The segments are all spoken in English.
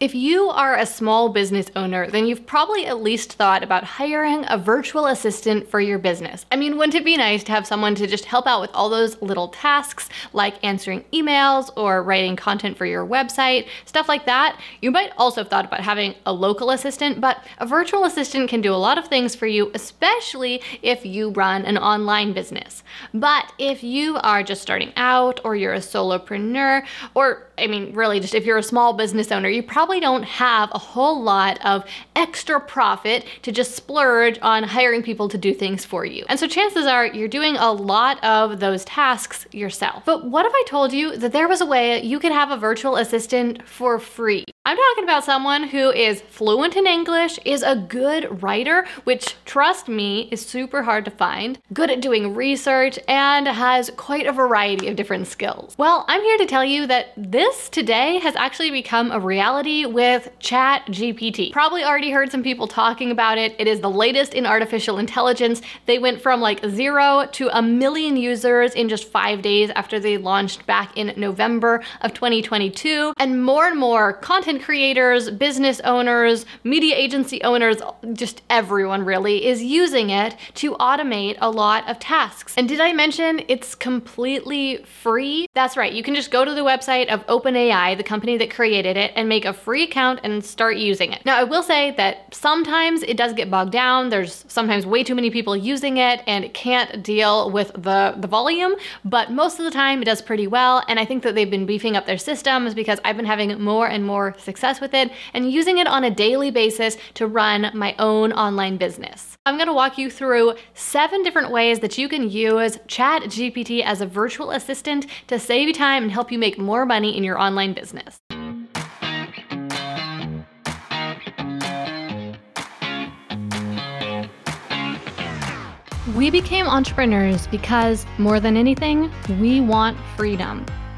If you are a small business owner, then you've probably at least thought about hiring a virtual assistant for your business. I mean, wouldn't it be nice to have someone to just help out with all those little tasks like answering emails or writing content for your website, stuff like that? You might also have thought about having a local assistant, but a virtual assistant can do a lot of things for you, especially if you run an online business. But if you are just starting out or you're a solopreneur, or I mean, really, just if you're a small business owner, you probably probably don't have a whole lot of extra profit to just splurge on hiring people to do things for you. And so chances are you're doing a lot of those tasks yourself. But what if I told you that there was a way you could have a virtual assistant for free? I'm talking about someone who is fluent in English, is a good writer, which, trust me, is super hard to find, good at doing research, and has quite a variety of different skills. Well, I'm here to tell you that this today has actually become a reality with Chat GPT. Probably already heard some people talking about it. It is the latest in artificial intelligence. They went from like zero to a million users in just five days after they launched back in November of 2022, and more and more content creators, business owners, media agency owners, just everyone really is using it to automate a lot of tasks. And did I mention it's completely free? That's right, you can just go to the website of OpenAI, the company that created it, and make a free account and start using it. Now, I will say that sometimes it does get bogged down. There's sometimes way too many people using it and it can't deal with the, the volume, but most of the time it does pretty well. And I think that they've been beefing up their systems because I've been having more and more success with it and using it on a daily basis to run my own online business. I'm gonna walk you through seven different ways that you can use ChatGPT as a virtual assistant to save you time and help you make more money in your online business. We became entrepreneurs because, more than anything, we want freedom.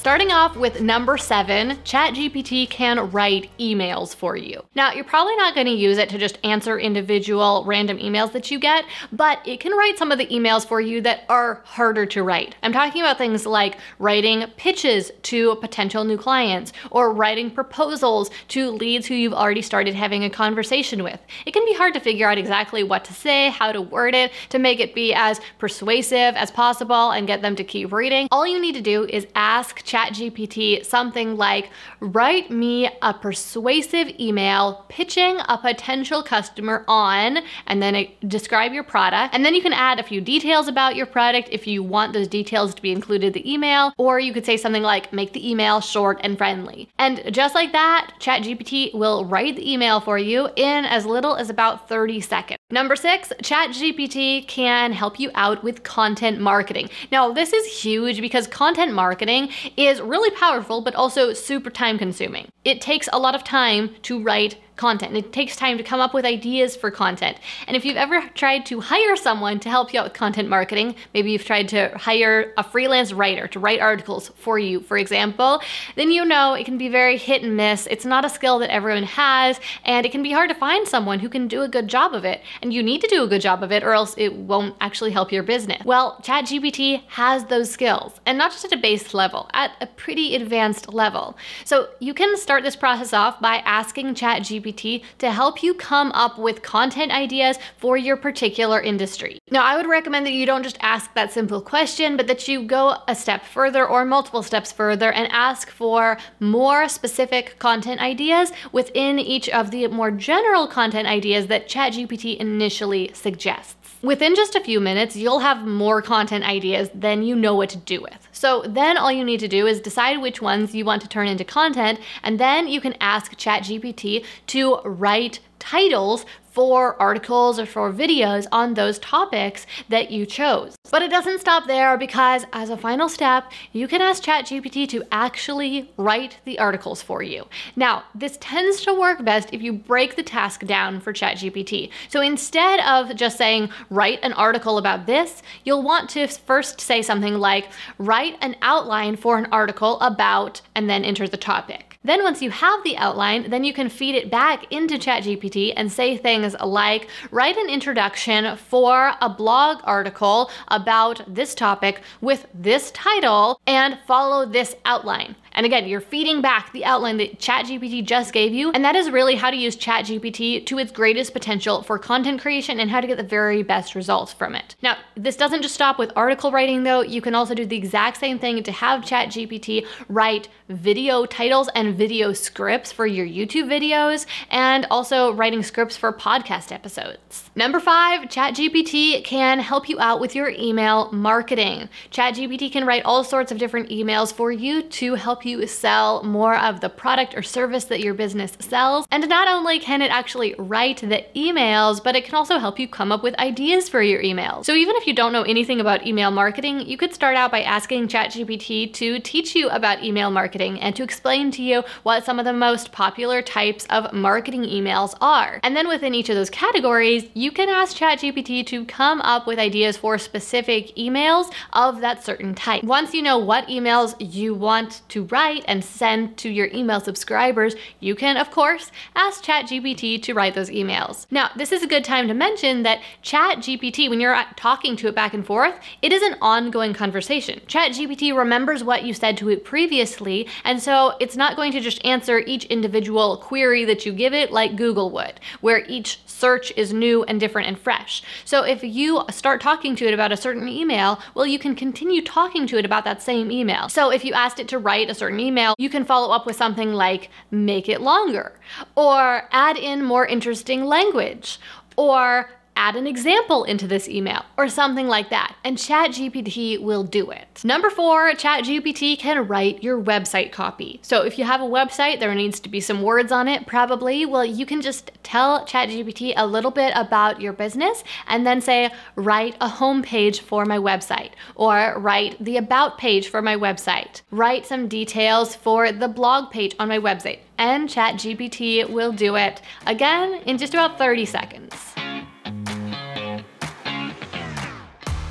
Starting off with number seven, ChatGPT can write emails for you. Now, you're probably not going to use it to just answer individual random emails that you get, but it can write some of the emails for you that are harder to write. I'm talking about things like writing pitches to potential new clients or writing proposals to leads who you've already started having a conversation with. It can be hard to figure out exactly what to say, how to word it to make it be as persuasive as possible and get them to keep reading. All you need to do is ask ChatGPT something like write me a persuasive email pitching a potential customer on, and then describe your product. And then you can add a few details about your product if you want those details to be included in the email, or you could say something like make the email short and friendly. And just like that, ChatGPT will write the email for you in as little as about 30 seconds. Number six, ChatGPT can help you out with content marketing. Now, this is huge because content marketing is really powerful, but also super time consuming. It takes a lot of time to write content. It takes time to come up with ideas for content. And if you've ever tried to hire someone to help you out with content marketing, maybe you've tried to hire a freelance writer to write articles for you, for example, then you know it can be very hit and miss. It's not a skill that everyone has, and it can be hard to find someone who can do a good job of it. And you need to do a good job of it, or else it won't actually help your business. Well, ChatGPT has those skills, and not just at a base level, at a pretty advanced level. So you can start this process off by asking ChatGPT ChatGPT to help you come up with content ideas for your particular industry. Now, I would recommend that you don't just ask that simple question, but that you go a step further or multiple steps further and ask for more specific content ideas within each of the more general content ideas that ChatGPT initially suggests. Within just a few minutes, you'll have more content ideas than you know what to do with. So then all you need to do is decide which ones you want to turn into content, and then you can ask ChatGPT to write titles for articles or for videos on those topics that you chose. But it doesn't stop there because, as a final step, you can ask ChatGPT to actually write the articles for you. Now, this tends to work best if you break the task down for ChatGPT. So instead of just saying, write an article about this, you'll want to first say something like, write an outline for an article about, and then enter the topic. Then once you have the outline, then you can feed it back into ChatGPT and say things like, write an introduction for a blog article about this topic with this title and follow this outline. And again, you're feeding back the outline that ChatGPT just gave you, and that is really how to use ChatGPT to its greatest potential for content creation and how to get the very best results from it. Now, this doesn't just stop with article writing though, you can also do the exact same thing to have ChatGPT write video titles and video scripts for your YouTube videos and also writing scripts for podcast episodes. Number 5, ChatGPT can help you out with your email marketing. ChatGPT can write all sorts of different emails for you to help help you sell more of the product or service that your business sells. And not only can it actually write the emails, but it can also help you come up with ideas for your emails. So even if you don't know anything about email marketing, you could start out by asking ChatGPT to teach you about email marketing and to explain to you what some of the most popular types of marketing emails are. And then within each of those categories, you can ask ChatGPT to come up with ideas for specific emails of that certain type. Once you know what emails you want to write and send to your email subscribers, you can, of course, ask ChatGPT to write those emails. Now, this is a good time to mention that ChatGPT, when you're uh, talking to it back and forth, it is an ongoing conversation. ChatGPT remembers what you said to it previously, and so it's not going to just answer each individual query that you give it like Google would, where each search is new and different and fresh. So if you start talking to it about a certain email, well, you can continue talking to it about that same email. So if you asked it to write a certain email, you can follow up with something like make it longer, or add in more interesting language, or add an example into this email or something like that. And ChatGPT will do it. Number four, ChatGPT can write your website copy. So if you have a website, there needs to be some words on it, probably. Well, you can just tell ChatGPT a little bit about your business and then say, write a homepage for my website or write the about page for my website. Write some details for the blog page on my website. And ChatGPT will do it again in just about 30 seconds.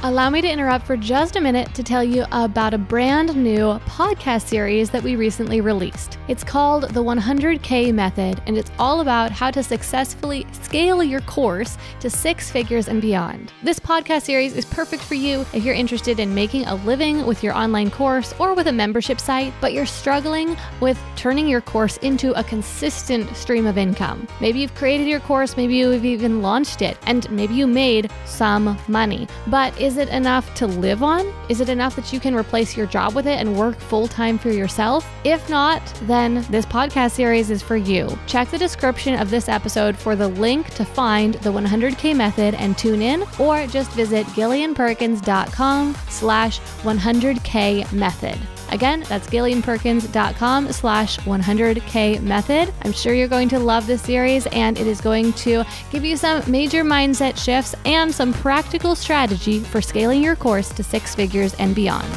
Allow me to interrupt for just a minute to tell you about a brand new podcast series that we recently released. It's called The 100K Method, and it's all about how to successfully scale your course to six figures and beyond. This podcast series is perfect for you if you're interested in making a living with your online course or with a membership site, but you're struggling with turning your course into a consistent stream of income. Maybe you've created your course, maybe you've even launched it, and maybe you made some money, but is it enough to live on? Is it enough that you can replace your job with it and work full time for yourself? If not, then this podcast series is for you. Check the description of this episode for the link to find the 100K method and tune in, or just visit gillianperkins.com slash 100K method. Again, that's gillianperkins.com slash 100k method. I'm sure you're going to love this series and it is going to give you some major mindset shifts and some practical strategy for scaling your course to six figures and beyond.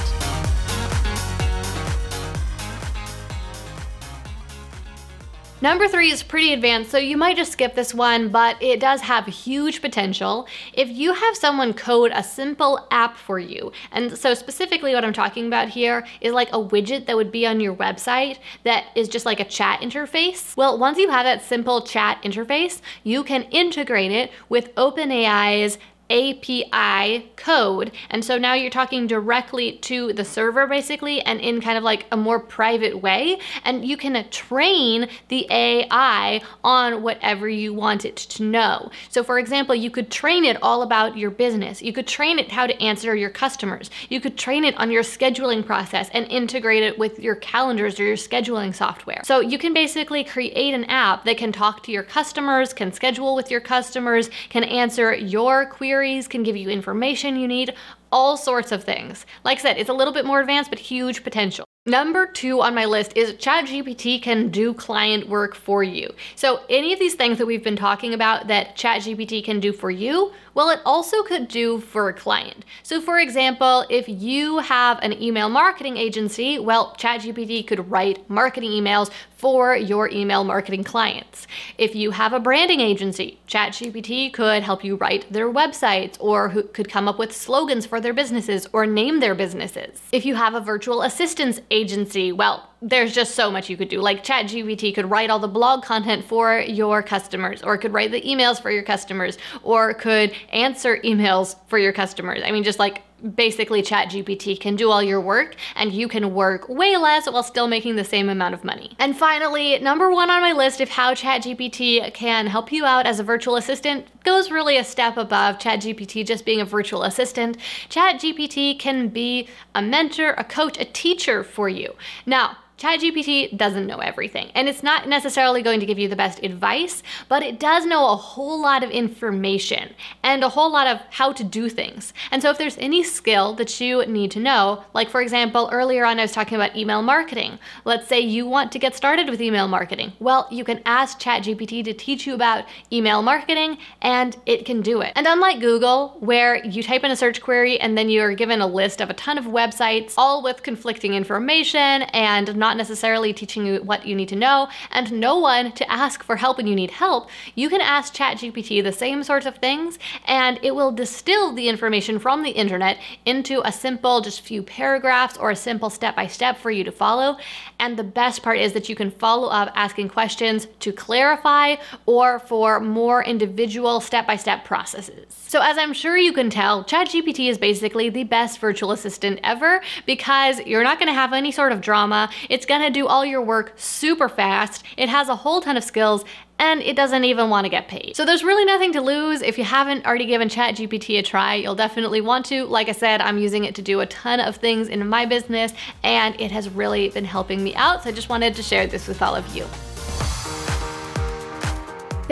Number three is pretty advanced, so you might just skip this one, but it does have huge potential. If you have someone code a simple app for you, and so specifically what I'm talking about here is like a widget that would be on your website that is just like a chat interface. Well, once you have that simple chat interface, you can integrate it with OpenAI's API code. And so now you're talking directly to the server basically and in kind of like a more private way. And you can train the AI on whatever you want it to know. So, for example, you could train it all about your business. You could train it how to answer your customers. You could train it on your scheduling process and integrate it with your calendars or your scheduling software. So, you can basically create an app that can talk to your customers, can schedule with your customers, can answer your queries queries, can give you information you need, all sorts of things. Like I said, it's a little bit more advanced, but huge potential. Number two on my list is ChatGPT can do client work for you. So, any of these things that we've been talking about that ChatGPT can do for you, well, it also could do for a client. So, for example, if you have an email marketing agency, well, ChatGPT could write marketing emails for your email marketing clients. If you have a branding agency, ChatGPT could help you write their websites or could come up with slogans for their businesses or name their businesses. If you have a virtual assistance agency, well, there's just so much you could do. Like ChatGPT could write all the blog content for your customers, or could write the emails for your customers, or could answer emails for your customers. I mean, just like basically ChatGPT can do all your work and you can work way less while still making the same amount of money. And finally, number one on my list of how ChatGPT can help you out as a virtual assistant goes really a step above ChatGPT just being a virtual assistant. ChatGPT can be a mentor, a coach, a teacher for you. Now, ChatGPT doesn't know everything, and it's not necessarily going to give you the best advice, but it does know a whole lot of information and a whole lot of how to do things. And so, if there's any skill that you need to know, like for example, earlier on I was talking about email marketing. Let's say you want to get started with email marketing. Well, you can ask ChatGPT to teach you about email marketing, and it can do it. And unlike Google, where you type in a search query and then you're given a list of a ton of websites, all with conflicting information and not not necessarily teaching you what you need to know, and no one to ask for help when you need help, you can ask ChatGPT the same sorts of things, and it will distill the information from the internet into a simple, just few paragraphs or a simple step by step for you to follow. And the best part is that you can follow up asking questions to clarify or for more individual step by step processes. So, as I'm sure you can tell, ChatGPT is basically the best virtual assistant ever because you're not going to have any sort of drama. It's it's gonna do all your work super fast. It has a whole ton of skills and it doesn't even want to get paid. So there's really nothing to lose. If you haven't already given ChatGPT a try, you'll definitely want to. Like I said, I'm using it to do a ton of things in my business and it has really been helping me out. So I just wanted to share this with all of you.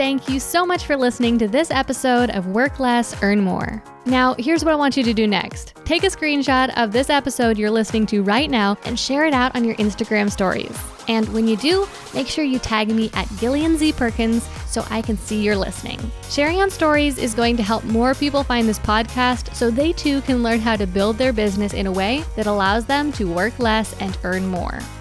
Thank you so much for listening to this episode of Work Less, Earn More. Now, here's what I want you to do next take a screenshot of this episode you're listening to right now and share it out on your Instagram stories. And when you do, make sure you tag me at Gillian Z. Perkins so I can see you're listening. Sharing on stories is going to help more people find this podcast so they too can learn how to build their business in a way that allows them to work less and earn more.